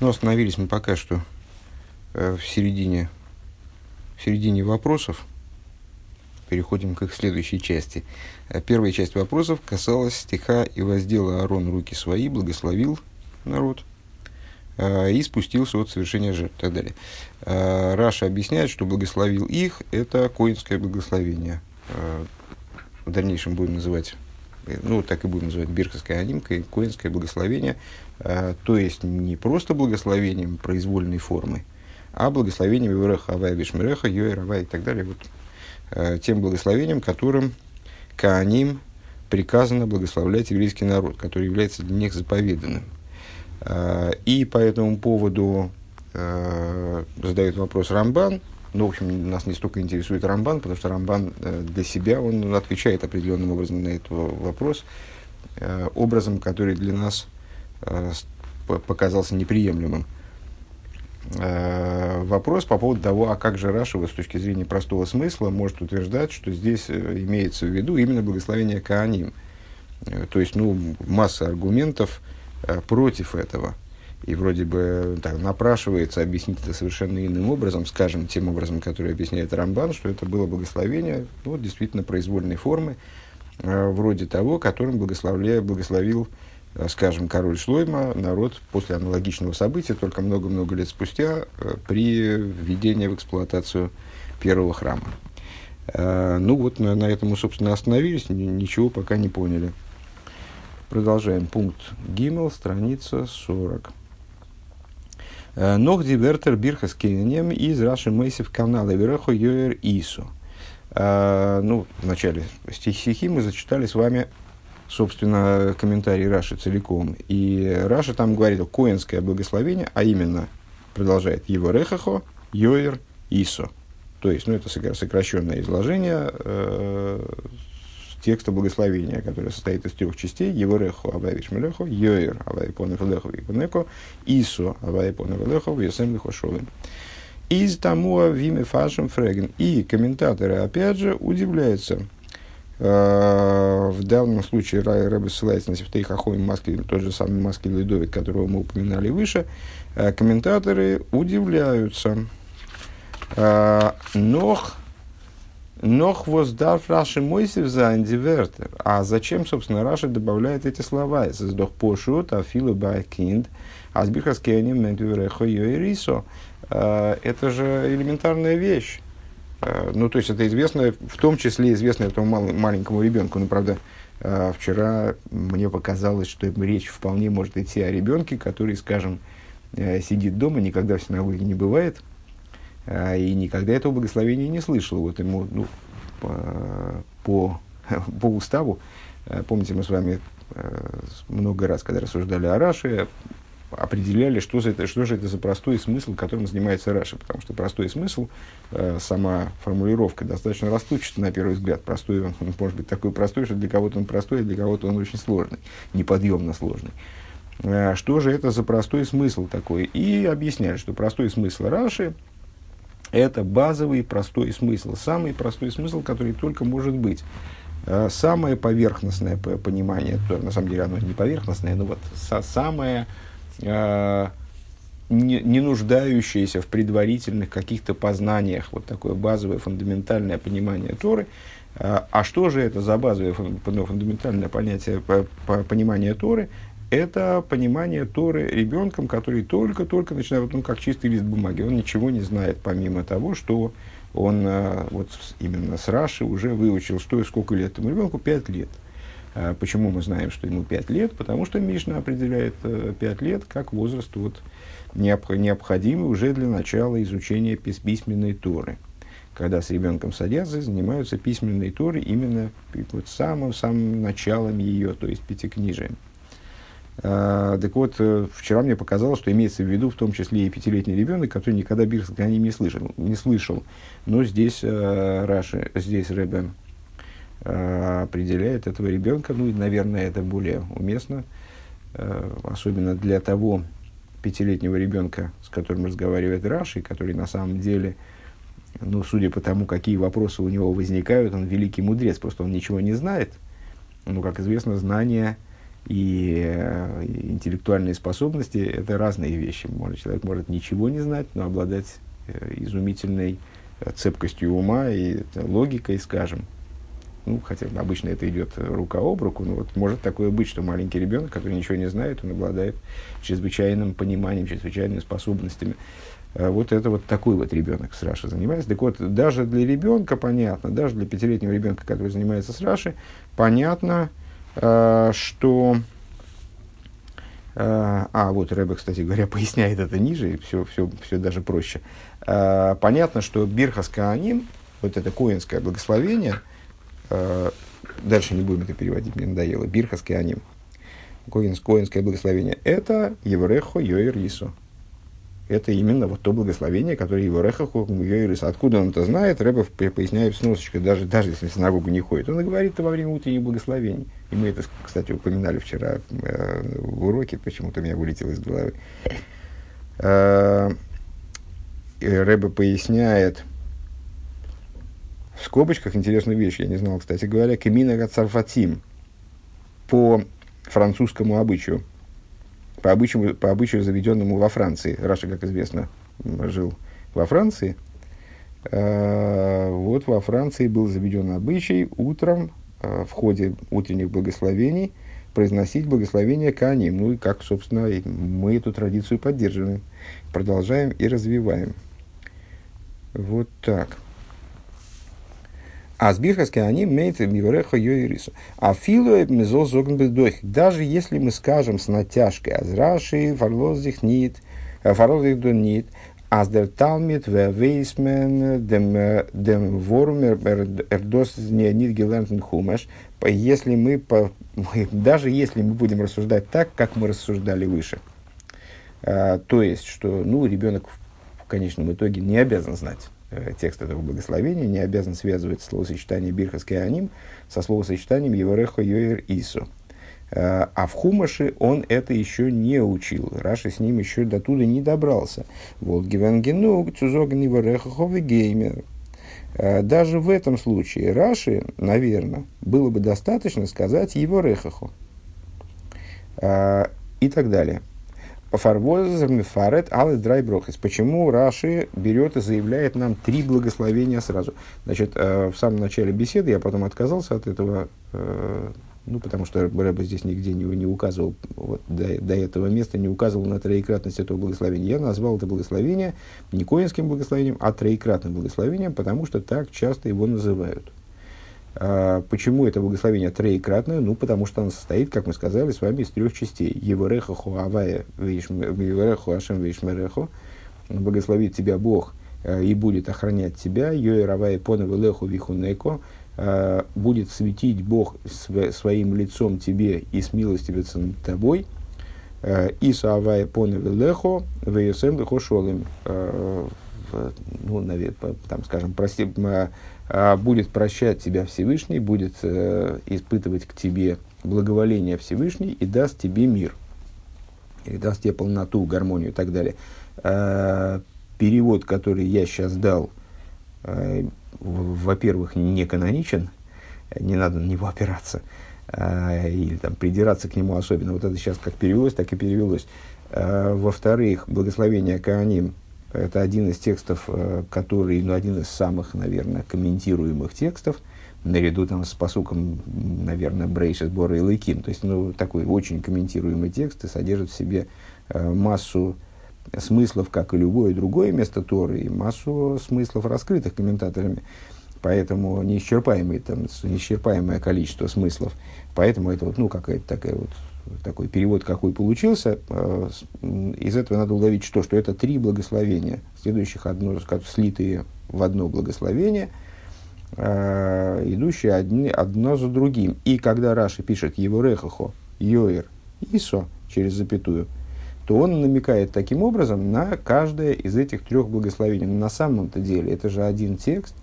Ну, остановились мы пока что э, в середине, в середине вопросов. Переходим к их следующей части. Э, первая часть вопросов касалась стиха «И воздел Аарон руки свои, благословил народ, э, и спустился от совершения жертв» и так далее. Раша объясняет, что благословил их – это коинское благословение. В дальнейшем будем называть ну, так и будем называть бирховской анимкой, коинское благословение, то есть не просто благословением произвольной формы, а благословением Ивреха Авай Вишмереха, Йоэр Авай и так далее, вот, э, тем благословением, которым Кааним приказано благословлять еврейский народ, который является для них заповеданным. Э, и по этому поводу э, задает вопрос Рамбан, ну, в общем, нас не столько интересует Рамбан, потому что Рамбан э, для себя, он отвечает определенным образом на этот вопрос, э, образом, который для нас э, показался неприемлемым. Вопрос по поводу того, а как же Рашева с точки зрения простого смысла может утверждать, что здесь имеется в виду именно благословение Кааним. То есть, ну, масса аргументов против этого – и вроде бы так, напрашивается объяснить это совершенно иным образом, скажем, тем образом, который объясняет Рамбан, что это было благословение, ну, действительно произвольной формы, э, вроде того, которым благословляя, благословил, э, скажем, король Шлойма, народ после аналогичного события, только много-много лет спустя, э, при введении в эксплуатацию первого храма. Э, ну вот на, на этом мы, собственно, остановились, ничего пока не поняли. Продолжаем. Пункт Гиммел, страница 40. Э, Нох дивертер бирхас кейнем из Раши Мейсев канала Верехо Йоэр Ису. Э, ну, в начале стихи мы зачитали с вами, собственно, комментарий Раши целиком. И Раша там говорит коинское благословение, а именно, продолжает, его рехахо Йоэр Исо. То есть, ну, это сокращенное изложение э, текста благословения, которое состоит из трех частей. Его реху авайвиш мелеху, йоир авайпонев леху викунеко, ису авайпонев леху весем лихошовым. Из тому виме фашем фреген. И комментаторы, опять же, удивляются, в данном случае Рай Рэбе ссылается на Сефтей Хахоим Маски, тот же самый Маски Ледовик, которого мы упоминали выше. Uh, комментаторы удивляются. Uh, Нох Нох воздар Раши Мойсев за андивертер. А зачем, собственно, Раши добавляет эти слова? Создох пошут, афилу байкинд, азбихаскенем ментуверехо йоирисо. Э, это же элементарная вещь. Э, ну, то есть, это известно, в том числе известно этому мал, маленькому ребенку. Ну, правда, э, вчера мне показалось, что речь вполне может идти о ребенке, который, скажем, сидит дома, никогда в синагоге не бывает – и никогда этого благословения не слышал. Вот ему ну, по, по, уставу, э, помните, мы с вами э, много раз, когда рассуждали о Раше, определяли, что, за это, что же это за простой смысл, которым занимается Раша. Потому что простой смысл, э, сама формулировка достаточно растущая на первый взгляд. Простой, он, он может быть такой простой, что для кого-то он простой, а для кого-то он очень сложный, неподъемно сложный. Э, что же это за простой смысл такой? И объясняют, что простой смысл Раши – это базовый простой смысл, самый простой смысл, который только может быть. Э, самое поверхностное понимание, то, на самом деле оно не поверхностное, но вот самое э, не, не нуждающееся в предварительных каких-то познаниях, вот такое базовое фундаментальное понимание Торы. Э, а что же это за базовое фундаментальное понятие, понимание Торы? это понимание Торы ребенком, который только-только начинает, ну, как чистый лист бумаги. Он ничего не знает, помимо того, что он э, вот именно с Раши уже выучил, что и сколько лет этому ребенку, пять лет. А почему мы знаем, что ему пять лет? Потому что Мишна определяет э, пять лет как возраст вот, необходимый уже для начала изучения письменной Торы. Когда с ребенком садятся, занимаются письменной Торой именно вот самым-самым началом ее, то есть пятикнижием. А, так вот, э, вчера мне показалось, что имеется в виду в том числе и пятилетний ребенок, который никогда Бирск о ним не слышал. Не слышал. Но здесь э, Раши, здесь Рэбе э, определяет этого ребенка, ну и, наверное, это более уместно, э, особенно для того пятилетнего ребенка, с которым разговаривает Раши, который на самом деле, ну, судя по тому, какие вопросы у него возникают, он великий мудрец, просто он ничего не знает. Ну, как известно, и э, интеллектуальные способности – это разные вещи. Может, человек может ничего не знать, но обладать э, изумительной э, цепкостью ума и логикой, скажем. Ну, хотя обычно это идет рука об руку, но вот может такое быть, что маленький ребенок, который ничего не знает, он обладает чрезвычайным пониманием, чрезвычайными способностями. Вот это вот такой вот ребенок с Рашей занимается. Так вот, даже для ребенка понятно, даже для пятилетнего ребенка, который занимается с Рашей, понятно, Э, что... Э, а, вот Рэбе, кстати говоря, поясняет это ниже, и все, все, все даже проще. Э, понятно, что Бирхас Кааним, вот это коинское благословение, дальше не будем это переводить, мне надоело, Бирхас Кааним, коинское благословение, это Еврехо Йоир Ису это именно вот то благословение, которое его рехаху Йойрис. Откуда он это знает, Рэбов поясняет с носочкой, даже, даже если в синагогу не ходит. Он говорит это во время утренних благословений. И мы это, кстати, упоминали вчера э, в уроке, почему-то у меня вылетело из головы. Э, Рэбе поясняет в скобочках интересную вещь, я не знал, кстати говоря, Кемина Царфатим по французскому обычаю по обычаю, по обычаю заведенному во Франции. Раша, как известно, жил во Франции. А, вот во Франции был заведен обычай утром а, в ходе утренних благословений произносить благословение Каним. Ну и как, собственно, мы эту традицию поддерживаем, продолжаем и развиваем. Вот так. А сбирхаски они имеют мивреха йоирису. А филу мезо зогн. Даже если мы скажем с натяжкой, азраши, фарлозих нит, э, фарлозих дон нит, аз дер талмит, ве вейсмен, дем, дем вормер, эрдос нит гелентен хумеш. Если мы, по, даже если мы будем рассуждать так, как мы рассуждали выше, а, то есть, что ну, ребенок конечном итоге не обязан знать Э, текст этого благословения не обязан связывать словосочетание Бирхас Аним со словосочетанием Еварехо Йоэр Ису. Э, а в Хумаше он это еще не учил. Раша с ним еще до туда не добрался. Вот Гевангену Цузог Ниварехоховый геймер. Э, даже в этом случае Раши, наверное, было бы достаточно сказать его рехаху. И так далее. Фарвозер алы драй брохис. Почему Раши берет и заявляет нам три благословения сразу? Значит, э, в самом начале беседы я потом отказался от этого, э, ну, потому что Рэба здесь нигде не, не указывал, вот, до, до этого места не указывал на троекратность этого благословения. Я назвал это благословение не коинским благословением, а троекратным благословением, потому что так часто его называют. А, почему это благословение троекратное? Ну, потому что оно состоит, как мы сказали с вами, из трех частей. Евореха хуавая евореха ашем вейшмерехо. Благословит тебя Бог э, и будет охранять тебя. Йоеравая понова леху вихунеко. Э, будет светить Бог своим лицом тебе и смилостивиться над тобой. И саавая понова лехо вейсем лехо шолем. Ну, наверное, там, скажем, прости, а, будет прощать тебя Всевышний, будет э, испытывать к тебе благоволение Всевышний и даст тебе мир. И даст тебе полноту, гармонию и так далее. А, перевод, который я сейчас дал, э, во-первых, не каноничен, не надо на него опираться, э, или там придираться к нему особенно. Вот это сейчас как перевелось, так и перевелось. Во-вторых, благословение Кааним это один из текстов, э, который, ну, один из самых, наверное, комментируемых текстов, наряду там с посуком, наверное, Брейша сбора и Лейким. То есть, ну, такой очень комментируемый текст и содержит в себе э, массу смыслов, как и любое другое место Торы, и массу смыслов, раскрытых комментаторами. Поэтому неисчерпаемое, там, неисчерпаемое количество смыслов. Поэтому это вот, ну, какая-то такая вот такой перевод, какой получился, э, из этого надо уловить что? Что это три благословения, следующих одно, слитые в одно благословение, э, идущие одни, одно за другим. И когда Раши пишет «Евурехахо», «Йоэр», «Исо» через запятую, то он намекает таким образом на каждое из этих трех благословений. Но на самом-то деле это же один текст,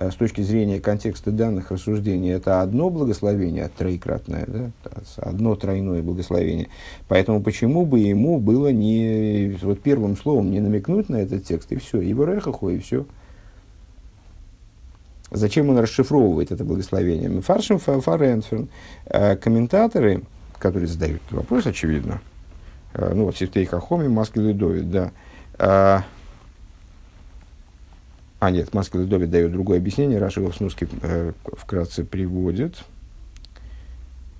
с точки зрения контекста данных рассуждений, это одно благословение, троекратное, да, одно тройное благословение. Поэтому почему бы ему было не вот первым словом не намекнуть на этот текст, и все, и Рехаху, и все. Зачем он расшифровывает это благословение? Фаршим Фаренферн, э, комментаторы, который задает вопрос, очевидно. Э, ну, вот Сифтей Хахоми, Довид, да. А, нет, Маскиль ле-Довид дает другое объяснение, Раши его в сноске э, вкратце приводит.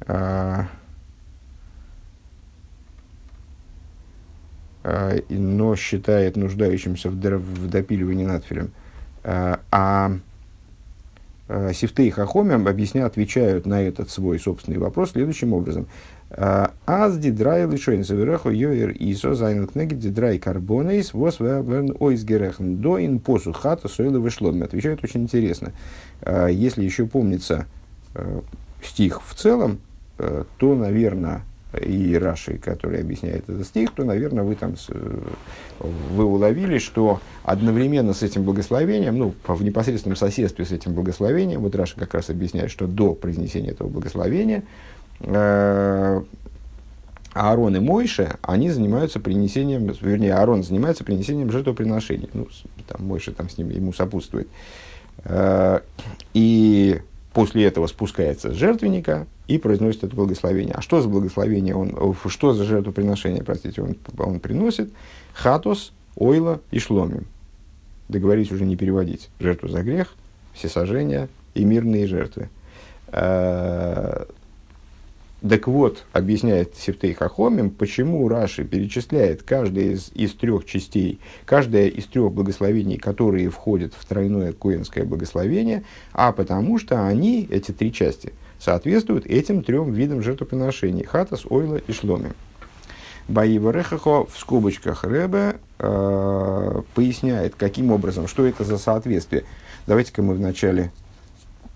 А, а, но считает нуждающимся в, в допиливании надфилем. А, а Сифтей Хахомим объясняют, отвечают на этот свой собственный вопрос следующим образом. «Э, אַז די דרײַ לשונות יברכך יאר ישא זײַנען כנגד די דרײַ קרבנות וואָס ווערן אויסגערעכנט דאָ אין פסוק חטאת עולה ושלמים. Отвечают очень интересно. «Э, если еще помнится стих в целом, то, наверное, и Раши, который объясняет этот стих, то, наверное, вы там вы уловили, что одновременно с этим благословением, ну, в непосредственном соседстве с этим благословением, вот Раши как раз объясняет, что до произнесения этого благословения э, Аарон и Мойше, они занимаются принесением, вернее, Аарон занимается принесением жертвоприношений. Ну, там Мойше там с ним, ему сопутствует. Э, и после этого спускается с жертвенника и произносит это благословение. А что за благословение он, что за жертвоприношение, простите, он, он приносит? Хатос, ойла и шломим. Договорились уже не переводить. Жертву за грех, всесожжения и мирные жертвы. Так вот, объясняет Септей Хахомим, почему Раши перечисляет каждое из, из трех частей, каждое из трех благословений, которые входят в тройное коинское благословение, а потому что они, эти три части, соответствуют этим трем видам жертвоприношений – хатас, ойла и шломим. Баива Рехахо в скобочках Ребе э, поясняет, каким образом, что это за соответствие. Давайте-ка мы вначале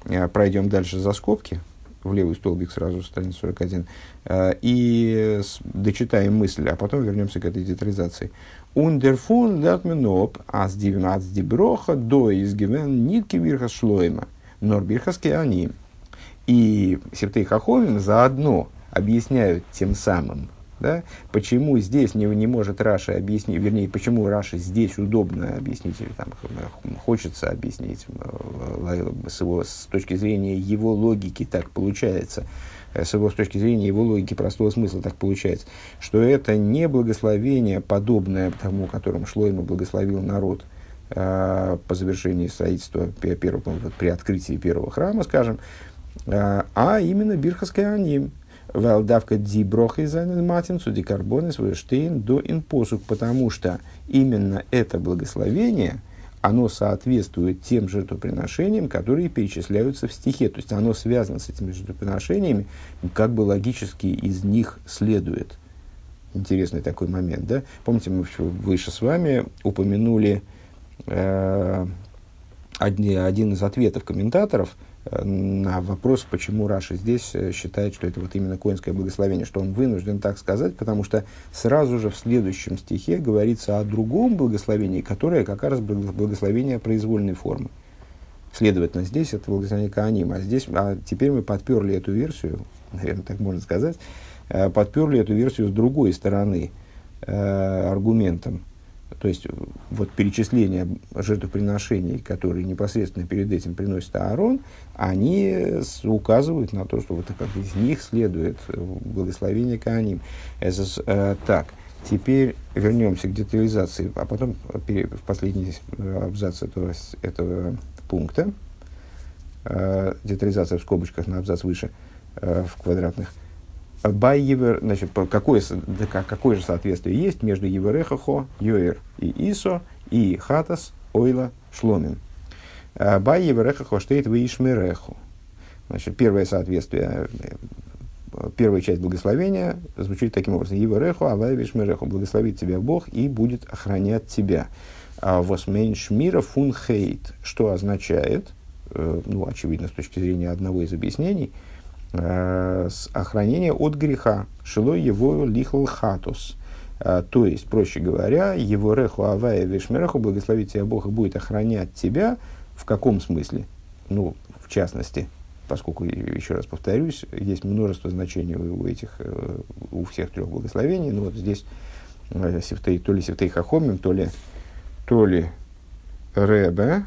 э, пройдем дальше за скобки, в левый столбик сразу, страница 41, э, и дочитаем мысль, а потом вернемся к этой детализации. Ундерфун лятменоп аз дивнац диброха до изгивен нитки вирха шлойма, норбирхаске они. И Септей Хаховин заодно объясняют тем самым, да, почему здесь не, не может Раша объяснить, вернее, почему Раша здесь удобно объяснить, или там хочется объяснить э, с, его, с точки зрения его логики так получается, э, с его с точки зрения его логики простого смысла так получается, что это не благословение, подобное тому, которым Шлойма благословил народ э, по завершении строительства первого, при открытии первого храма, скажем, а именно Бирхаская Аним. Валдавка ди брохи матин суди карбоны свой штейн до инпосук, потому что именно это благословение, оно соответствует тем жертвоприношениям, которые перечисляются в стихе. То есть оно связано с этими жертвоприношениями, как бы логически из них следует. Интересный такой момент, да? Помните, мы выше с вами упомянули э, один из ответов комментаторов – на вопрос, почему Раша здесь э, считает, что это вот именно коинское благословение, что он вынужден так сказать, потому что сразу же в следующем стихе говорится о другом благословении, которое как раз благословение произвольной формы. Следовательно, здесь это благословение Кааним, а здесь, а теперь мы подперли эту версию, наверное, так можно сказать, э, подперли эту версию с другой стороны э, аргументом, то есть, вот перечисление жертвоприношений, которые непосредственно перед этим приносит Аарон, они указывают на то, что вот как из них следует благословение Кааним. Э, так, теперь вернемся к детализации, а потом в последний абзац этого, этого пункта, э, детализация в скобочках на абзац выше, э, в квадратных – Байевер, значит, какое, какое же соответствие есть между Еверехахо, Йоэр и Исо, и Хатас, Ойла, Шломим. Бай Еверехахо штейт в Ишмереху. Значит, первое соответствие, э, первая часть благословения звучит таким образом. Евереху, авай вишмереху. Благословит тебя Бог и будет охранять тебя. Восмейн шмира фун хейт. Что означает, э, ну, очевидно, с точки зрения одного из объяснений – охранение от греха. Шилой его лихл хатус. Э, то есть, проще говоря, его реху авая вишмереху, благословить тебя Бог будет охранять тебя. В каком смысле? Ну, в частности, поскольку, еще раз повторюсь, есть множество значений у этих, э, у всех трех благословений. Ну, вот здесь сифтей, то ли сифтей хахомим, то ли, то ли ребе,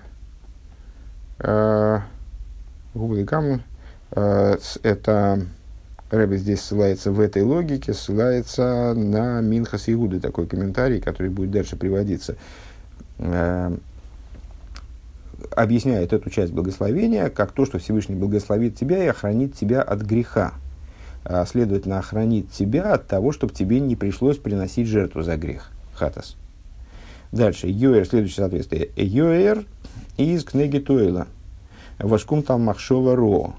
губы каму, Э, это Рэбе здесь ссылается в этой логике, ссылается на Минхас Иуды, такой комментарий, который будет дальше приводиться. Э, объясняет эту часть благословения как то, что Всевышний благословит тебя и охранит тебя от греха. А, следовательно, охранит тебя от того, чтобы тебе не пришлось приносить жертву за грех. Хатас. Дальше. Йоэр, следующее соответствие. Йоэр из книги Туэла. Вашкум там махшова ро.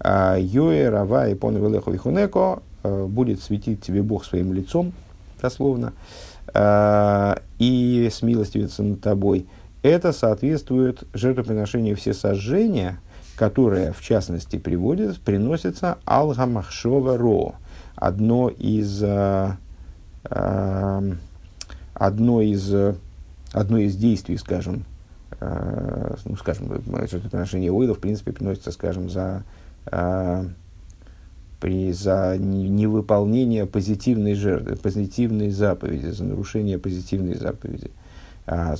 А, Йоэр, ава и пон велеху вихунеко. А, будет светить тебе Бог своим лицом, дословно, и смилостивиться над тобой это соответствует жертвоприношению все сожжения, которое, в частности, приводит, приносится алгамахшова ро. Одно из, э, э, одно из, одно из действий, скажем, э, ну, скажем, жертвоприношение ойла, в принципе, приносится, скажем, за, э, при, за невыполнение позитивной жертвы, позитивной заповеди, за нарушение позитивной заповеди. А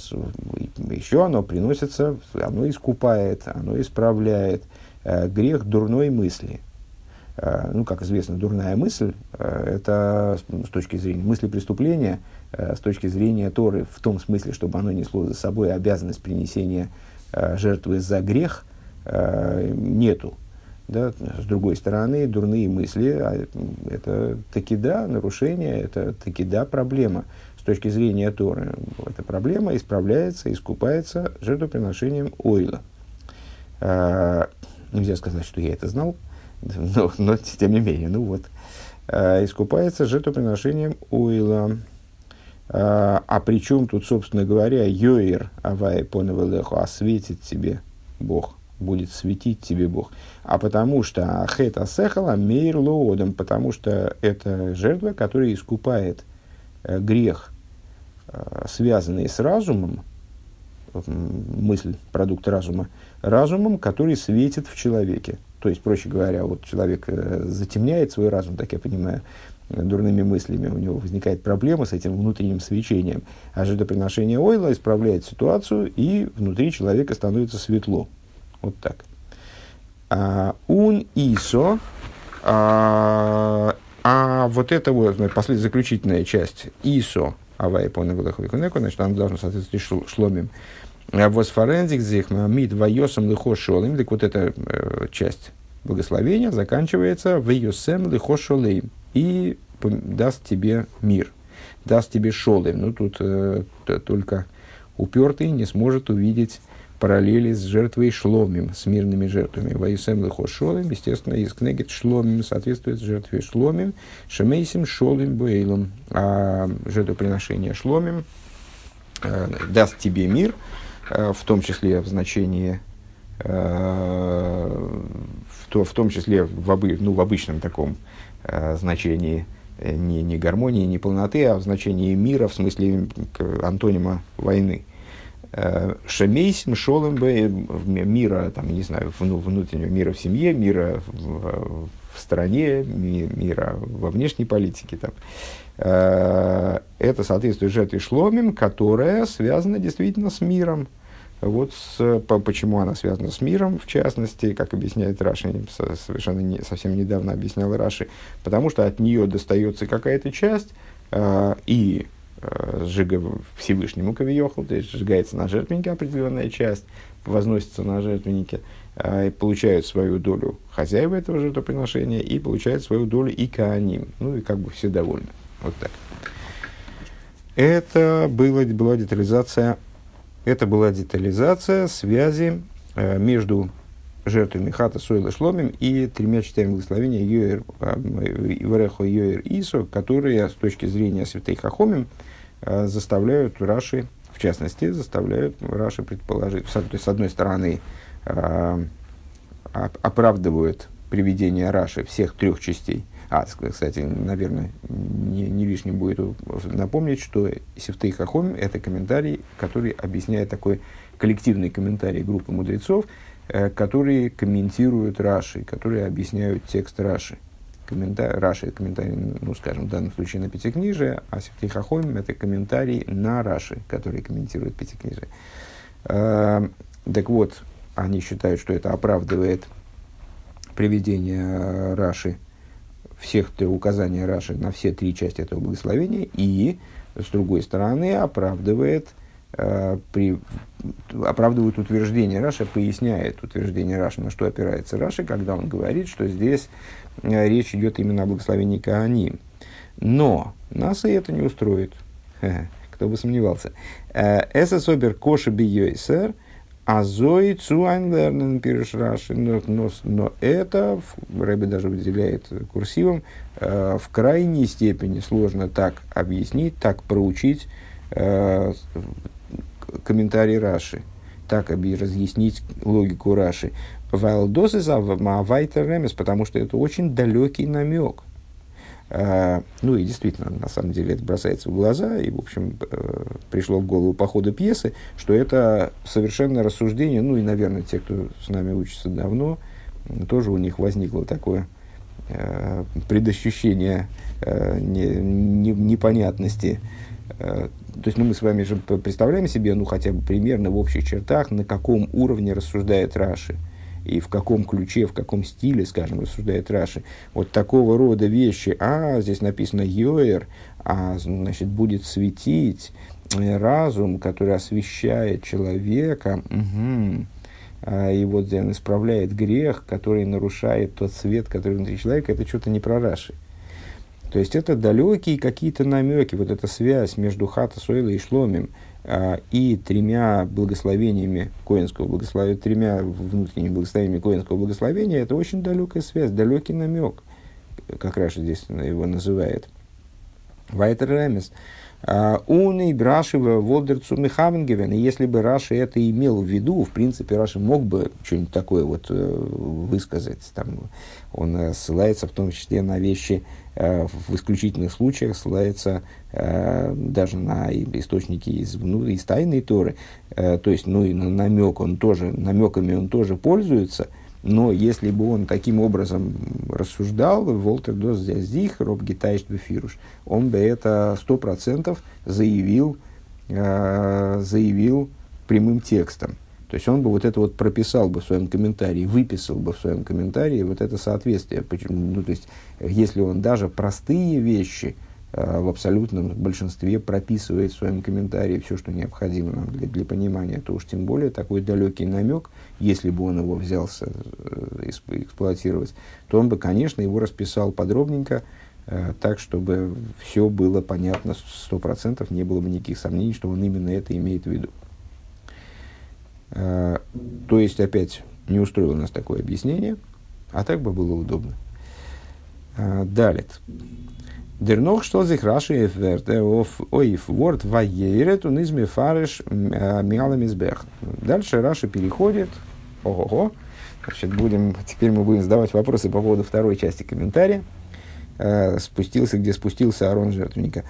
еще оно приносится, оно искупает, оно исправляет э, грех дурной мысли. Э, ну, как известно, дурная мысль э, – это с точки зрения мысли преступления, с точки зрения Торы, в том смысле, чтобы оно несло за собой обязанность принесения жертвы за грех, нету. Да? С другой стороны, дурные мысли а, – это таки да, нарушение, это таки да, проблема точки зрения Торы эта проблема исправляется, искупается жертвоприношением ойла. А, нельзя сказать, что я это знал, но, но тем не менее, ну вот. А, искупается жертвоприношением ойла. А, а при чем тут, собственно говоря, Йоир Авай Поневелеху осветит тебе Бог, будет светить тебе Бог. А потому что Ахет Асехала Мейр Лоодом, потому что это жертва, которая искупает э, грех Э, связанные с разумом, мысль, продукт разума, разумом, который светит в человеке. То есть, проще говоря, вот человек э, затемняет свой разум, так я понимаю, дурными мыслями, у него возникает проблема с этим внутренним свечением. А жертвоприношение ойла исправляет ситуацию, и внутри человека становится светло. Вот так. А, ун исо, а, а вот это вот последняя заключительная часть, исо, авай по значит, она должна соответствовать шломим. А Восфорензик зих мид вайосам лихо шолым, так вот эта э, часть благословения заканчивается в йосем лихо шолым и даст тебе мир, даст тебе шолым. Ну, тут э, только упертый не сможет увидеть параллели с жертвой шломим, с мирными жертвами. Ваюсем лихо шломим, естественно, из кнегет шломим соответствует жертве шломим, шемейсим шолим буэйлом. А жертвоприношение шломим э, даст тебе мир, э, в том числе в значении э, в, то, в том числе в, обы, ну, в обычном таком э, значении э, не, не гармонии, не полноты, а в значении мира, в смысле антонима войны. Э, Шемейсим шолом бы мира, там, не знаю, ну, внутреннего мира в семье, мира в, в стране, мира во внешней политике. Там. Э, это соответствует жертве шломим, которая связана действительно с миром. Вот с, по, почему она связана с миром, в частности, как объясняет Раши, совершенно не, совсем недавно объяснял Раши, потому что от нее достается какая-то часть, э, и Э, сжига Всевышнему Кавиоху, то есть сжигается на жертвеннике определенная часть, возносится на жертвеннике, э, и получают свою долю хозяева этого жертвоприношения и получают свою долю и кааним. Ну и как бы все довольны. Вот так. Это было, была детализация, это была детализация связи э, между жертвами хата Сойла Шломим и тремя частями благословения Йоэр, Иварехо Йоэр Исо, которые с точки зрения святой Хахомим Э, заставляют Раши, в частности, заставляют Раши предположить, то есть, с одной стороны, э, оправдывают приведение Раши всех трех частей. А, кстати, наверное, не, не лишним будет напомнить, что Сифтей Хахом – это комментарий, который объясняет такой коллективный комментарий группы мудрецов, э, которые комментируют Раши, которые объясняют текст Раши комментарий, Раши, комментарий, ну, скажем, в данном случае на Пятикнижие, а Сифтихахомим – это комментарий на Раши, который комментирует Пятикнижие. Э, так вот, они считают, что это оправдывает приведение Раши всех указания Раши на все три части этого благословения и, с другой стороны, оправдывает, при, оправдывает утверждение Раши, поясняет утверждение Раши, на что опирается Раши, когда он говорит, что здесь э, речь идет именно о благословении Кааним. Но нас и это не устроит. Кто бы сомневался. Э, Эсэсобер коши бiyойсер – а зои цуайнлернен пириш раши, но, но, это, Рэбби даже выделяет курсивом, э, в крайней степени сложно так объяснить, так проучить э, комментарий Раши, так разъяснить логику Раши. Вайлдосы за Вайтер Ремес, потому что это очень далекий намек. А, ну и действительно, на самом деле это бросается в глаза, и, в общем, э, пришло в голову по ходу пьесы, что это совершенно рассуждение, ну и, наверное, те, кто с нами учится давно, тоже у них возникло такое э, предощущение э, не, не, непонятности. Э, то есть, ну, мы с вами же представляем себе, ну, хотя бы примерно в общих чертах, на каком уровне рассуждает Раши – и в каком ключе, в каком стиле, скажем, рассуждает Раши, вот такого рода вещи, а здесь написано Йоэр, а значит будет светить э, разум, который освещает человека, угу. а, и вот он исправляет грех, который нарушает тот свет, который внутри человека, это что-то не про Раши. То есть это далекие какие-то намеки, вот эта связь между Хата, Сойла и Шломим – а, и тремя благословениями коинского благословения, тремя внутренними благословениями коинского благословения, это очень далекая связь, далекий намек, как Раша здесь его называет. Вайтер Ремес. А, Уны Брашева Волдерцу Мехавенгевен. И если бы Раши это имел в виду, в принципе, Раши мог бы что-нибудь такое вот э, высказать. Там, он э, ссылается в том числе на вещи, Э, в исключительных случаях ссылается даже на источники из, ну, из тайной Торы. То есть, ну и на намек он тоже, намеками он тоже пользуется, но если бы он таким образом рассуждал, Волтер Дос Зих, Роб Гитайш Бефируш, он бы это сто процентов заявил, заявил прямым текстом. То есть он бы вот это вот прописал бы в своем комментарии, выписал бы в своем комментарии вот это соответствие. Почему? Ну, то есть, если он даже простые вещи э, в абсолютном большинстве прописывает в своем комментарии все, что необходимо нам для, для понимания, то уж тем более такой далекий намек, если бы он его взялся э, эксплуатировать, то он бы, конечно, его расписал подробненько, э, так, чтобы все было понятно сто процентов, не было бы никаких сомнений, что он именно это имеет в виду. Э, то есть, опять, не устроило нас такое объяснение, а так бы было удобно. Э, далее. Дернох что зих раши эфверте оиф ворд ваерет он изме фареш э, миаламизбех. Дальше Раши переходит. Ого-го. Значит, будем, теперь мы будем задавать вопросы по поводу второй части комментария. Спустился, где спустился Арон жертвенника.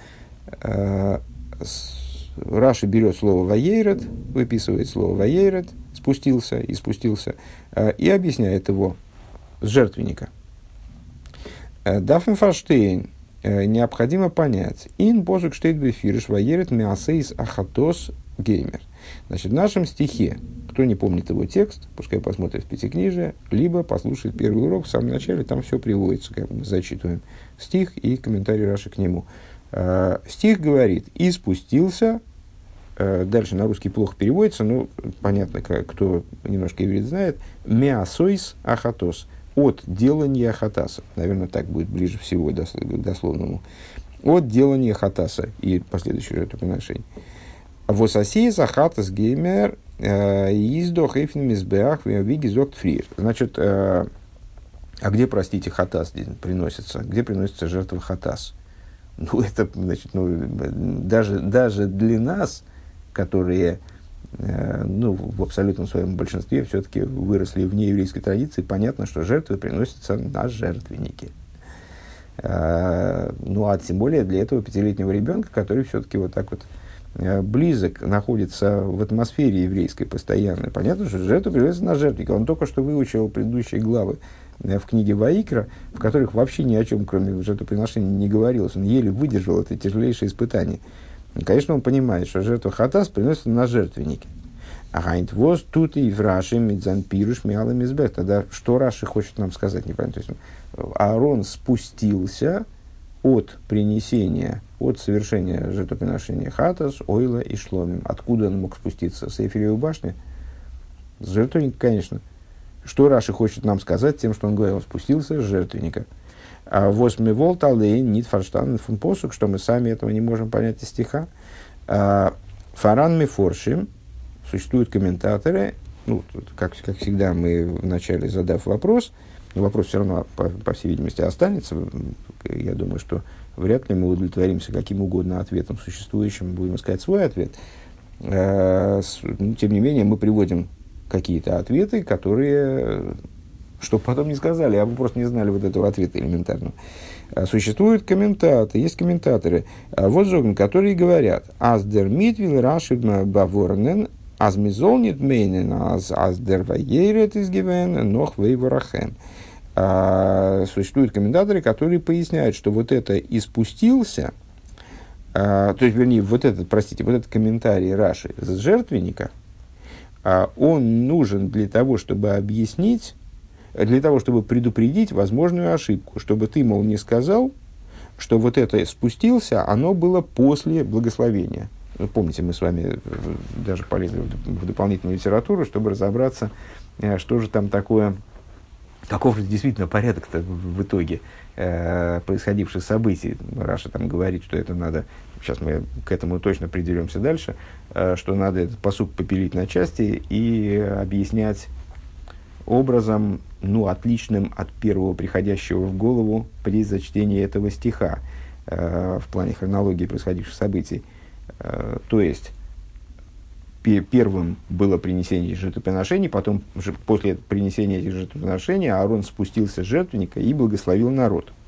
Раши берет слово «ваейрет», выписывает слово «ваейрет», спустился и спустился, э, и объясняет его с жертвенника. Э, Дафн Фаштейн э, необходимо понять. Ин бозук штейт бефириш ваерет миасейс ахатос геймер. Значит, в нашем стихе, кто не помнит его текст, пускай посмотрит в Пятикнижие, либо послушает первый урок в самом начале, там все приводится, как мы зачитываем стих и комментарий Раши к нему. Стих говорит, и спустился Э, дальше на русский плохо переводится, но понятно, кто немножко иврит знает. Меасойс ахатос. От делания хатаса. Наверное, так будет ближе всего дословному. От делания хатаса и последующее жертвоприношение. Восасия хатас геймер э, издох эйфен мизбеах виги зокт фрир. Значит, э, а где, простите, хатас приносится? Где приносится жертва хатас? Ну, это, значит, ну, даже, даже для нас, которые э, ну, в абсолютном своем большинстве все-таки выросли вне еврейской традиции, понятно, что жертвы приносятся на жертвенники. Э, ну, а тем более для этого пятилетнего ребенка, который все-таки вот так вот э, близок, находится в атмосфере еврейской постоянно. Понятно, что жертва приносится на жертвенника. Он только что выучил предыдущие главы в книге Ваикра, в которых вообще ни о чем, кроме жертвоприношения, не говорилось. Он еле выдержал это тяжелейшее испытание. И, конечно, он понимает, что жертва хатас приносится на жертвеннике. Гайнт воз тут и в Раши мидзан пируш миалам избех. Тогда что Раши хочет нам сказать? Непонятно. То есть Аарон спустился от принесения, от совершения жертвоприношения хатас, ойла и шломим. Откуда он мог спуститься? С Эйфелевой башни? С жертвенника, конечно. Что Раши хочет нам сказать тем, что он говорил, он спустился с жертвенника. А восьми волт алейн нит фарштан фун посук, что мы сами этого не можем понять из стиха. А, Фаран мифоршим, существуют комментаторы, ну, как, как всегда, мы вначале задав вопрос, но вопрос все равно, по, по всей видимости, останется. Я думаю, что вряд ли мы удовлетворимся каким угодно ответом существующим, будем искать свой ответ. А, ну, тем не менее, мы приводим какие-то ответы, которые, что потом не сказали, а вы просто не знали вот этого ответа элементарного. А существуют комментаторы, есть комментаторы, а вот зогн, которые говорят, аз дер митвил рашид баворнен, аз мизолнит мейнен, аз, аз дер ваейрет изгивен, нох вейворахен. Существуют комментаторы, которые поясняют, что вот это «и спустился», то есть, вернее, вот этот, простите, вот этот комментарий Раши с жертвенника – а он нужен для того, чтобы объяснить, для того, чтобы предупредить возможную ошибку, чтобы ты, мол, не сказал, что вот это спустился, оно было после благословения. Ну, помните, мы с вами э, даже полезли в дополнительную литературу, чтобы разобраться, э, что же там такое, каков же действительно порядок-то в итоге э, происходивших событий. Раша там говорит, что это надо сейчас мы к этому точно придеремся дальше, что надо этот посук попилить на части и объяснять образом, ну, отличным от первого приходящего в голову при зачтении этого стиха э, в плане хронологии происходивших событий. Э, то есть, первым было принесение жертвоприношений, потом, после принесения этих жертвоприношений, Аарон спустился с жертвенника и благословил народ –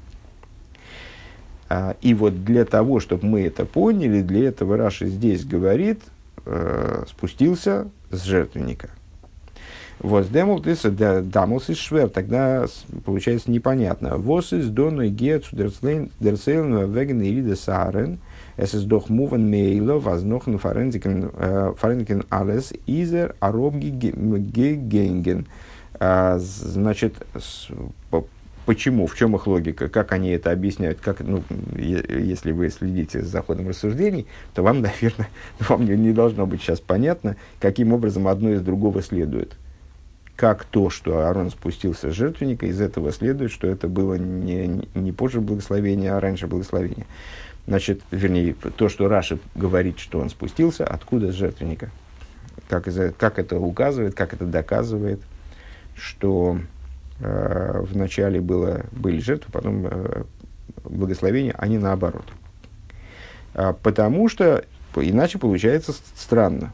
а, и вот для того, чтобы мы это поняли, для этого Раши здесь говорит, э, спустился с жертвенника. Вот, демол ты дамус из швер, тогда получается непонятно. Вос из доной гецу дерцейлен веген ирида сарен, es ist doch muven meilo, was noch ein Forensiken alles изер аробги генген. Значит, Почему? В чем их логика? Как они это объясняют? Как, ну, если вы следите за ходом рассуждений, то вам, наверное, вам не, не должно быть сейчас понятно, каким образом одно из другого следует. Как то, что Аарон спустился с жертвенника, из этого следует, что это было не, не позже благословения, а раньше благословения. Значит, вернее, то, что Раши говорит, что он спустился, откуда с жертвенника? Как, как это указывает, как это доказывает, что э, вначале было, были жертвы, потом э, благословения, а не наоборот. А, потому что иначе получается странно.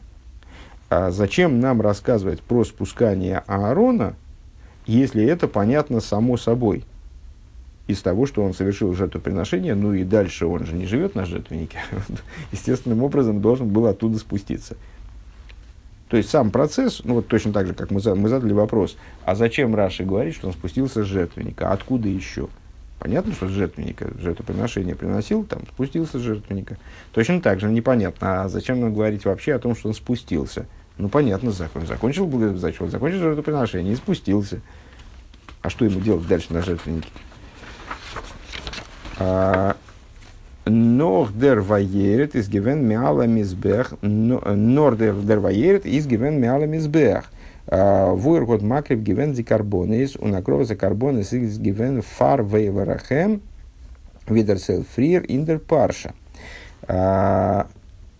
А зачем нам рассказывать про спускание Аарона, если это понятно само собой? Из того, что он совершил жертвоприношение, ну и дальше он же не живет на жертвеннике, естественным образом должен был оттуда спуститься. То есть сам процесс, ну вот точно так же, как мы, мы задали вопрос, а зачем Раши говорит, что он спустился с жертвенника, откуда еще? Понятно, что с жертвенника жертвоприношение приносил, там спустился с жертвенника. Точно так же непонятно, а зачем нам говорить вообще о том, что он спустился? Ну, понятно, закон. Закончил, закончил, закончил жертвоприношение и спустился. А что ему делать дальше на жертвеннике? А, Нох дер ваерет из гивен миала мизбех. Нор дер ваерет из гивен миала мизбех. Вуэр макрив гивен зи карбонис. Унакров за карбонис из гивен фар вейварахем. Видерсел фрир индер парша.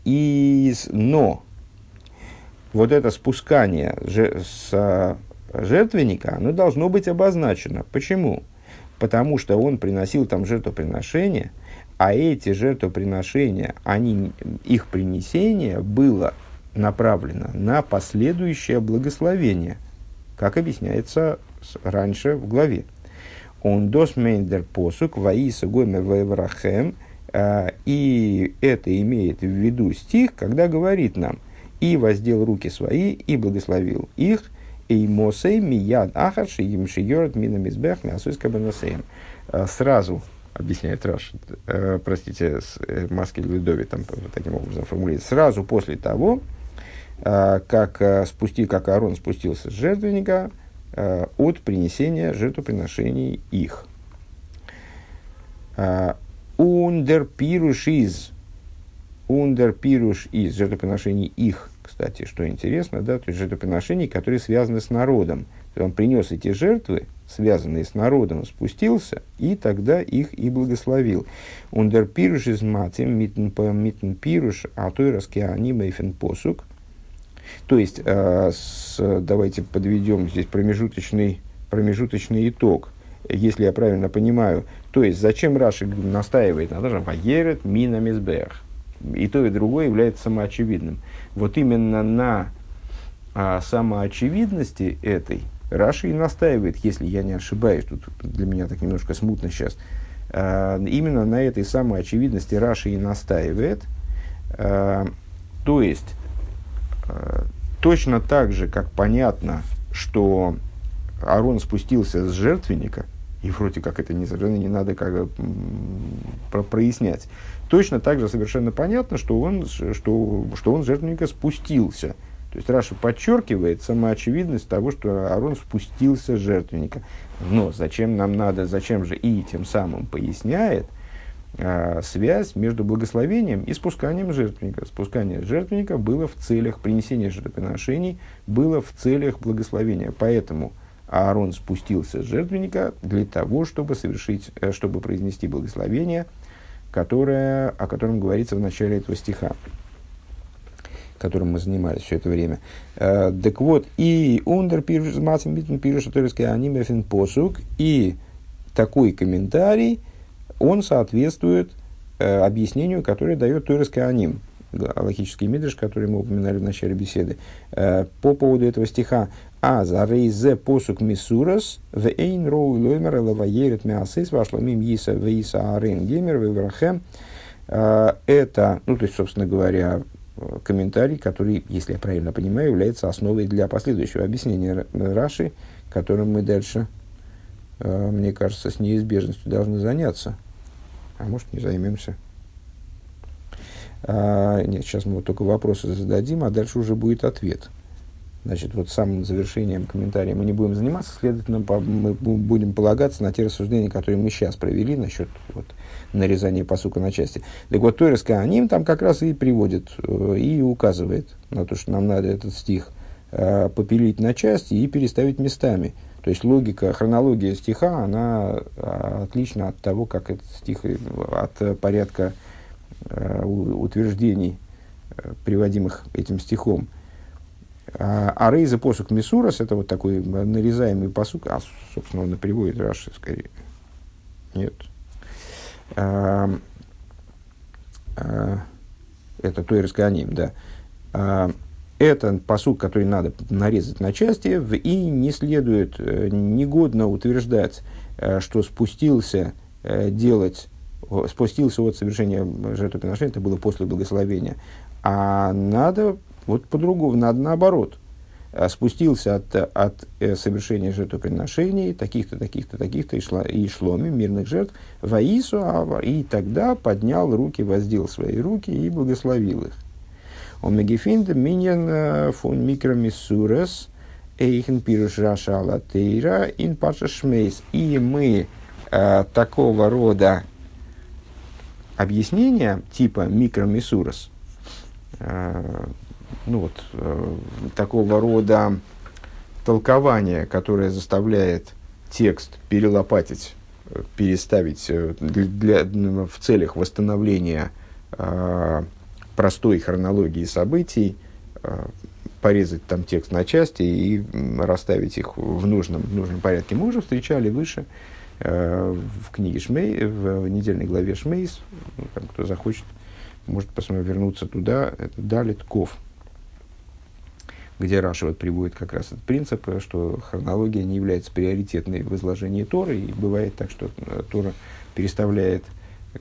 Из, но вот это спускание с жертвенника, оно должно быть обозначено. Почему? Потому что он приносил там жертвоприношение – а эти жертвоприношения, они, их принесение было направлено на последующее благословение, как объясняется раньше в главе. און דאָס מיינט דער פסוק וישא וגומר ויברכם, а, и это имеет в виду стих, когда говорит нам, и воздел руки свои, и благословил их, и мосей мияд ахарши им шиерат минамизбех мясуиска а, Сразу объясняет Раш, э, простите, с, э, Маски Ледови там таким образом формулирует, сразу после того, как, спусти, как Аарон спустился с жертвенника от принесения жертвоприношений их. Ундер пируш из. Ундер пируш из жертвоприношений их. Кстати, что интересно, да, то есть жертвоприношений, которые связаны с народом. Он принес эти жертвы, связанные с народом, спустился, и тогда их и благословил. Ундер пируш из матим, митн пируш, а то и раскианим эйфен посук. То есть, э, с, давайте подведем здесь промежуточный, промежуточный итог – если я правильно понимаю. То есть, зачем Раши настаивает на том, «Ваерет мина мизбех». И то, и другое является самоочевидным. Вот именно на а, самоочевидности этой Раши и настаивает, если я не ошибаюсь, тут для меня так немножко смутно сейчас, а, именно на этой самоочевидности Раши и настаивает. А, то есть, а, точно так же, как понятно, что Арон спустился с жертвенника – и вроде как это не, не надо как про, прояснять. Точно так же совершенно понятно, что он, что, что он жертвенника спустился. То есть Раша подчеркивает самоочевидность того, что Арон спустился жертвенника. Но зачем нам надо, зачем же и тем самым поясняет а, связь между благословением и спусканием жертвенника. Спускание жертвенника было в целях принесения жертвоприношений, было в целях благословения. Поэтому Аарон спустился с жертвенника для того, чтобы совершить, э, чтобы произнести благословение, которое, о котором говорится в начале этого стиха, которым мы занимались все это время. Э, так вот, и ундер пирш мацем битн пирш анимефин посук, и такой комментарий, он соответствует э, объяснению, которое дает Тойрский аним логический мидриш, который мы упоминали в начале беседы, по поводу этого стиха а за рейзе посук мисурас в эйн роу лоймер лаваерет мясис вашла мим иса в иса арен геймер в врахем. Э, это, ну, то есть, собственно говоря, комментарий, который, если я правильно понимаю, является основой для последующего объяснения Раши, которым мы дальше, э, мне кажется, с неизбежностью должны заняться. А может, не займемся. А, нет, сейчас мы вот только вопросы зададим, а дальше уже будет ответ. Значит, вот самым завершением комментария мы не будем заниматься, следовательно, мы будем полагаться на те рассуждения, которые мы сейчас провели насчет вот, нарезания посука на части. Так вот, Торис Кааним там как раз и приводит э, и указывает на то, что нам надо этот стих э, попилить на части и переставить местами. То есть логика, хронология стиха, она э, отлична от того, как этот стих, от порядка утверждений, приводимых этим стихом. А, а Рейза посук Мисурас, это вот такой нарезаемый посук, а, собственно, он и приводит Раши скорее. Нет. А, а, это Тойрс Ганим, да. А, это посук, который надо нарезать на части, и не следует, э, негодно утверждать, что спустился делать спустился от совершения жертвоприношения, это было после благословения. А надо вот по-другому, надо наоборот. А спустился от, от э, совершения жертвоприношений, таких-то, таких-то, таких-то, и, шло, и шломи, мирных жертв, воису, и тогда поднял руки, воздел свои руки и благословил их. Омегефинда миньян э, фон микромиссурес эйхен пируш раша алатейра ин паша шмейс. И мы э, такого рода объяснения типа микромисурос, э, ну вот, э, такого рода толкование, которое заставляет текст перелопатить, э, переставить э, для, для, в целях восстановления э, простой хронологии событий, э, порезать там текст на части и расставить их в нужном, в нужном порядке. Мы уже встречали выше Э, в книге Шмей, в недельной главе Шмейс, ну, там, кто захочет, может посмотреть, вернуться туда, это Далит Ков, где Раша вот приводит как раз этот принцип, что хронология не является приоритетной в изложении Торы, и бывает так, что э, Тора переставляет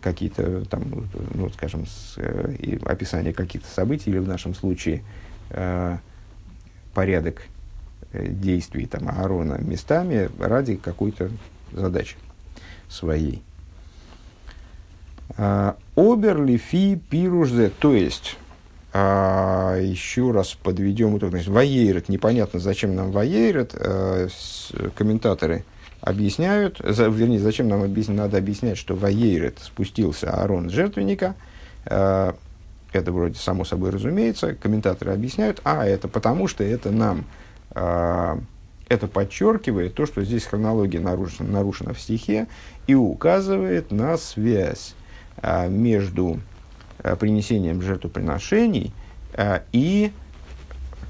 какие-то там, ну, скажем, с, э, описание каких-то событий, или в нашем случае э, порядок действий там, Аарона местами ради какой-то задачи своей. А, Оберли фи пиружзе, то есть А, еще раз подведем итог. Значит, Ваейрет, непонятно, зачем нам Ваейрет. А, комментаторы объясняют, за, вернее, зачем нам объяснять, надо объяснять, что Ваейрет спустился Аарон жертвенника. А, это вроде само собой разумеется. Комментаторы объясняют, а это потому, что это нам а, это подчеркивает то, что здесь хронология нарушена, нарушена в стихе и указывает на связь а, между а, принесением жертвоприношений а, и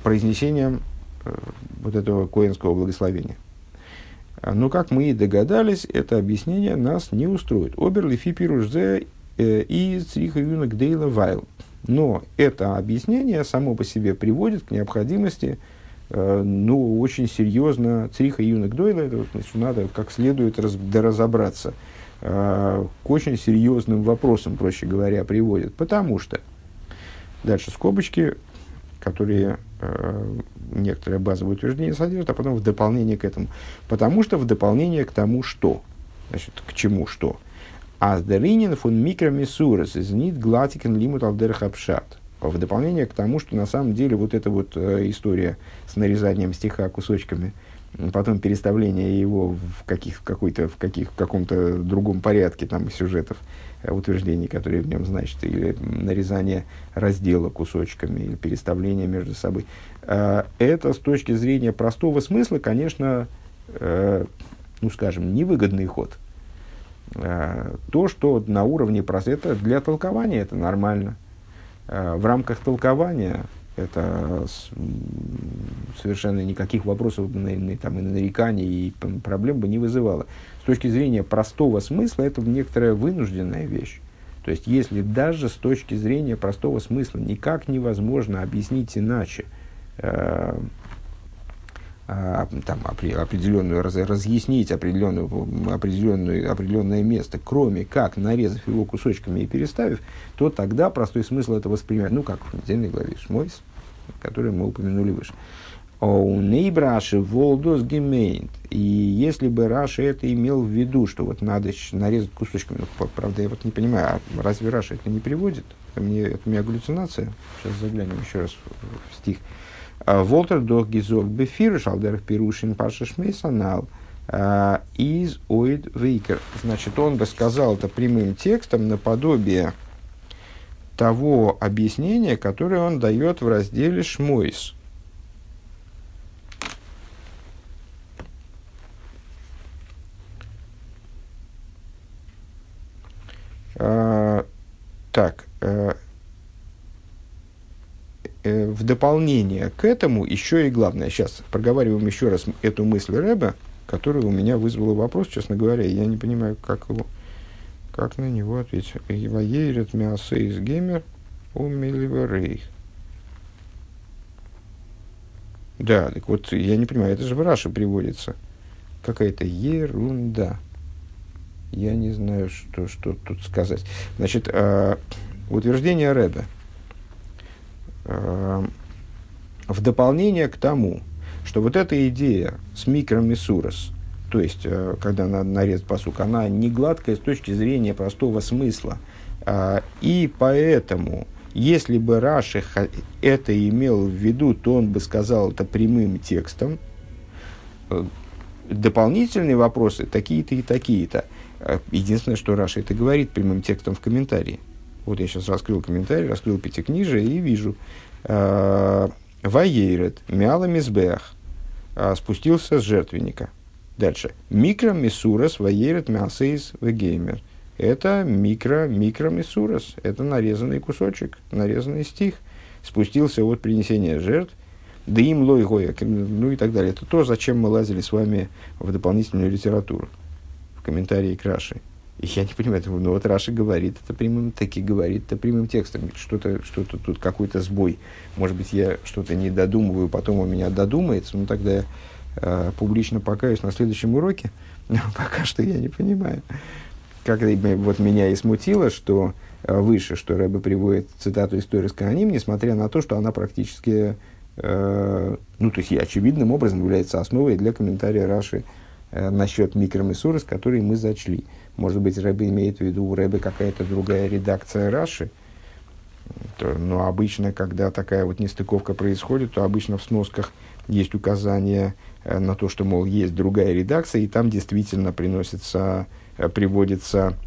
произнесением а, вот этого коинского благословения. Но, как мы и догадались, это объяснение нас не устроит. Обер лифи пиружзе э, и цриха юнок дейла вайл. Но это объяснение само по себе приводит к необходимости Э, ну, очень серьезно, цриха юнок дойла, это значит, надо как следует раз, разобраться э, к очень серьезным вопросам, проще говоря, приводит. Потому что, дальше скобочки, которые э, некоторые базовые утверждения содержат, а потом в дополнение к этому. Потому что в дополнение к тому, что. Значит, к чему что. Аздеринин фун микромисурас из нит глатикен лимут алдерхапшат в дополнение к тому, что на самом деле вот эта вот э, история с нарезанием стиха кусочками, потом переставление его в, каких, в, какой-то, в, каких, в каком-то другом порядке там, сюжетов, э, утверждений, которые в нем значат, или нарезание раздела кусочками, или переставление между собой. Э, это с точки зрения простого смысла, конечно, э, ну скажем, невыгодный ход. Э, то, что на уровне это для толкования это нормально – Э, в рамках толкования это совершенно никаких вопросов там, и нареканий, и проблем бы не вызывало. С точки зрения простого смысла, это некоторая вынужденная вещь. То есть, если даже с точки зрения простого смысла никак невозможно объяснить иначе э, там, определенную, раз, разъяснить определенную, определенную, определенное место, кроме как нарезав его кусочками и переставив, то тогда простой смысл это воспринимать, ну, как в недельной главе Шмойс, который мы упомянули выше. У Нейбраши Волдос Гемейнт. И если бы Раши это имел в виду, что вот надо нарезать кусочками, ну, правда, я вот не понимаю, а разве Раши это не приводит? Это, мне, это у меня галлюцинация. Сейчас заглянем еще раз в стих. А, Волтер дох гизок бефир шалдерах пирушин паша шмейсанал а, из оид вейкер. Значит, он бы сказал это прямым текстом наподобие того объяснения, которое он дает в разделе Шмойс. А, так, Э, в дополнение к этому еще и главное, сейчас проговариваем еще раз эту мысль Рэба, которая у меня вызвала вопрос, честно говоря, я не понимаю, как его, как на него ответить. Ваейрет мясейс геймер у миливерейх. Да, так вот, я не понимаю, это же в Раше приводится. Какая-то ерунда. Я не знаю, что, что тут сказать. Значит, э, утверждение Эм, в дополнение к тому, что вот эта идея с микромисурос, то есть, э, когда надо нарезать посук, она не гладкая с точки зрения простого смысла. А, и поэтому, если бы Раши это имел в виду, то он бы сказал это прямым текстом. Э, дополнительные вопросы такие-то и такие-то. Э, единственное, что Раша это говорит прямым текстом в комментарии. Вот я сейчас раскрыл комментарий, раскрыл пятикнижие и вижу. Э, Ваейрет, Мяла Мизбех, э, спустился с жертвенника. Дальше. Микро Мисурас, Ваейрет, Мясейс, Вегеймер. Это микро, микро Мисурас. Это нарезанный кусочек, нарезанный стих. Спустился от принесения жертв. Да им лой ну и так далее. Это то, зачем мы лазили с вами в дополнительную литературу, в комментарии к Раши. Я не понимаю, ну вот Раша говорит это прямым, таки говорит это прямым текстом. Что-то что тут какой-то сбой. Может быть, я что-то не додумываю, потом у меня додумается, ну тогда я э, публично покаюсь на следующем уроке. Но пока что я не понимаю. Как вот меня и смутило, что э, выше, что Рэбе приводит цитату истории с Каноним, несмотря на то, что она практически, э, ну, то есть, очевидным образом является основой для комментария Раши насчет микромесуры, с которой мы зачли. Может быть, Рэбе имеет в виду у Рэбе какая-то другая редакция Раши. То, но обычно, когда такая вот нестыковка происходит, то обычно в сносках есть указание э, на то, что, мол, есть другая редакция, и там действительно приносится, э, приводится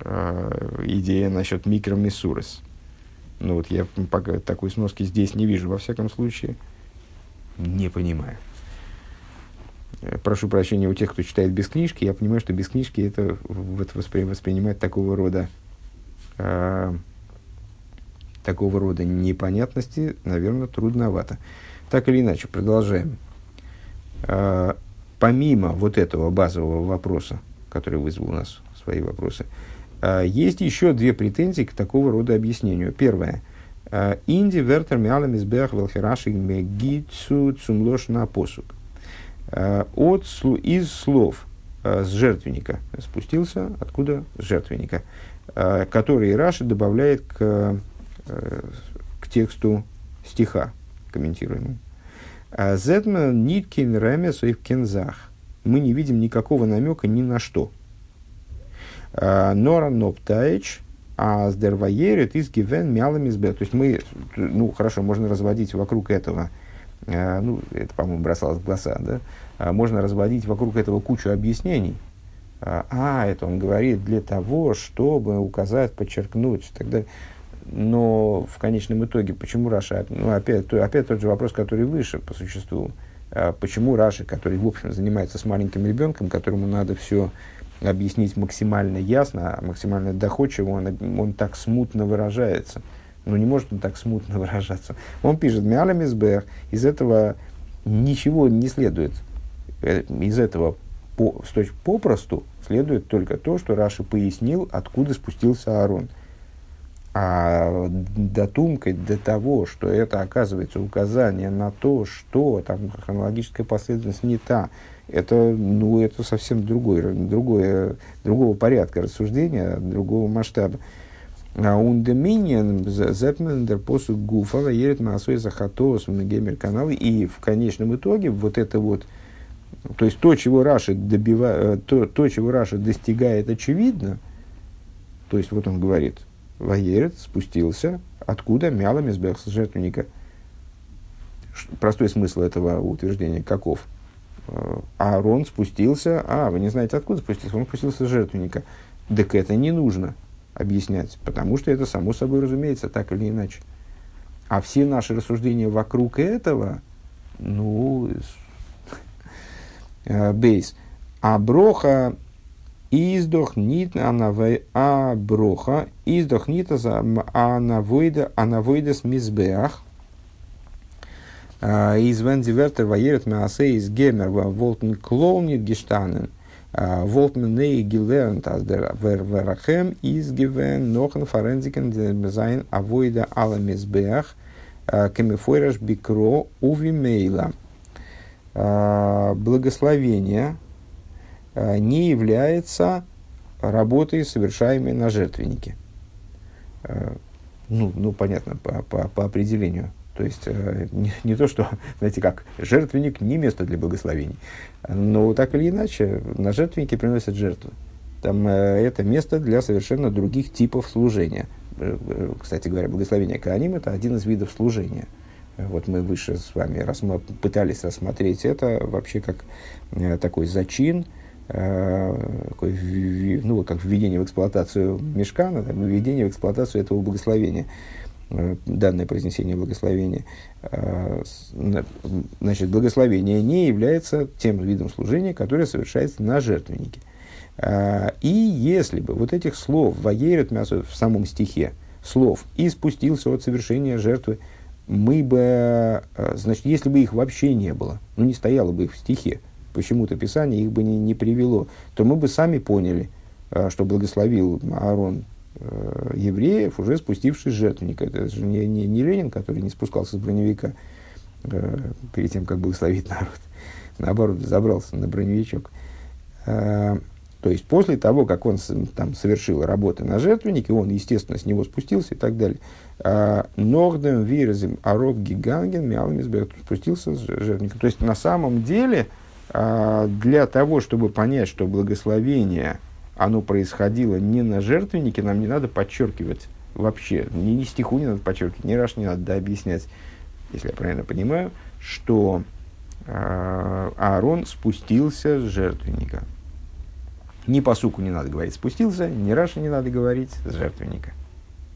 э, идея насчет микромиссурес. Ну вот я пока такой сноски здесь не вижу, во всяком случае, не понимаю. Прошу прощения у тех, кто читает без книжки. Я понимаю, что без книжки это вот воспри, воспринимать такого рода э, такого рода непонятности, наверное, трудновато. Так или иначе, продолжаем. Э, помимо вот этого базового вопроса, который вызвал у нас свои вопросы, э, есть еще две претензии к такого рода объяснению. Первое. Э, Инди вертер миалам избех велхераши мегицу цумлош на посук. Э, от, из слов э, с жертвенника спустился, откуда с жертвенника, э, который Раши добавляет к, к тексту стиха комментируемому. Зетман ниткин реме в кензах. Мы не видим никакого намека ни на что. Нора ноптаич, а сдерваерит из гивен мялами То есть мы, ну хорошо, можно разводить вокруг этого ну, это, по-моему, бросалось в глаза, да, а можно разводить вокруг этого кучу объяснений. А, а, это он говорит для того, чтобы указать, подчеркнуть тогда. Но в конечном итоге, почему Раша, ну, опять, то, опять тот же вопрос, который выше по существу, а почему Раша, который, в общем, занимается с маленьким ребенком, которому надо все объяснить максимально ясно, максимально доходчиво, он, он так смутно выражается – ну, не может он так смутно выражаться. Он пишет «Миалем избех». Из этого ничего не следует. Э, из этого по, попросту следует только то, что Раши пояснил, откуда спустился Аарон. А дотумкой до того, что это оказывается указание на то, что там хронологическая последовательность не та, это, ну, это совсем другое, другое, другого порядка рассуждения, другого масштаба. А Ундеминин зепмендер посуд гуфа ерит маасой захатос в геймер каналы. И в конечном итоге вот это вот, то есть то, чего Раши добивает, э, то, то, чего Раши достигает, очевидно. То есть вот он говорит, וירד спустился, откуда מעל המזבח жертвенника. Простой смысл этого утверждения каков? Э, Аарон спустился, а, вы не знаете, откуда спустился, он спустился с жертвенника. Так это не нужно объяснять, потому что это само собой разумеется, так или иначе. А все наши рассуждения вокруг этого, ну, э, бейс. А броха издох нит а броха издох нит אַן עבודה אַן עבודה אויפן מזבח э, איז ווען די ווערטער וירד מעשות וגומר וואָלטן כלל ניט געשטאַנען וואָלט מען געלערנט אַז דער ויברכם איז געווען נאָכן פאַרענדיקן זײַן עבודה על המזבח כמפורש בקרא ובמילא. Благословение не является работой, совершаемой на жертвеннике. Ну, ну понятно, по, по, по определению. То есть э, не, не то, что, знаете как, жертвенник не место для благословений. Но так или иначе, на жертвеннике приносят жертву. Там э, это место для совершенно других типов служения. Э, кстати говоря, благословение Кааним – это один из видов служения. Вот мы выше с вами рассма- пытались рассмотреть это вообще как такой зачин, такой, ну, как введение в эксплуатацию мешкана, введение в эксплуатацию этого благословения. Э, данное произнесение благословения, э, значит, благословение не является тем видом служения, которое совершается на жертвеннике. Э, и если бы вот этих слов «воерет мясо» в самом стихе, слов «и спустился от совершения жертвы», мы бы, значит, если бы их вообще не было, ну не стояло бы их в стихе, почему-то Писание их бы не, не привело, то мы бы сами поняли, что благословил Аарон э, евреев, уже спустившись жертвенника. Это же не, не, не Ленин, который не спускался с броневика э, перед тем, как благословить народ. Наоборот, забрался на броневичок. Э, то есть, после того, как он там совершил работы на жертвеннике, он, естественно, с него спустился и так далее. «А, Нордем вирзим аров гиганген мялмисберг спустился с жертвенника. То есть, на самом деле, а, для того, чтобы понять, что благословение – оно происходило не на жертвеннике, нам не надо подчеркивать вообще, ни, ни стиху не надо подчеркивать, ни раз не надо объяснять, если я правильно понимаю, что э, Аарон спустился с жертвенника. Ни по суку не надо говорить спустился, ни Раша не надо говорить с жертвенника.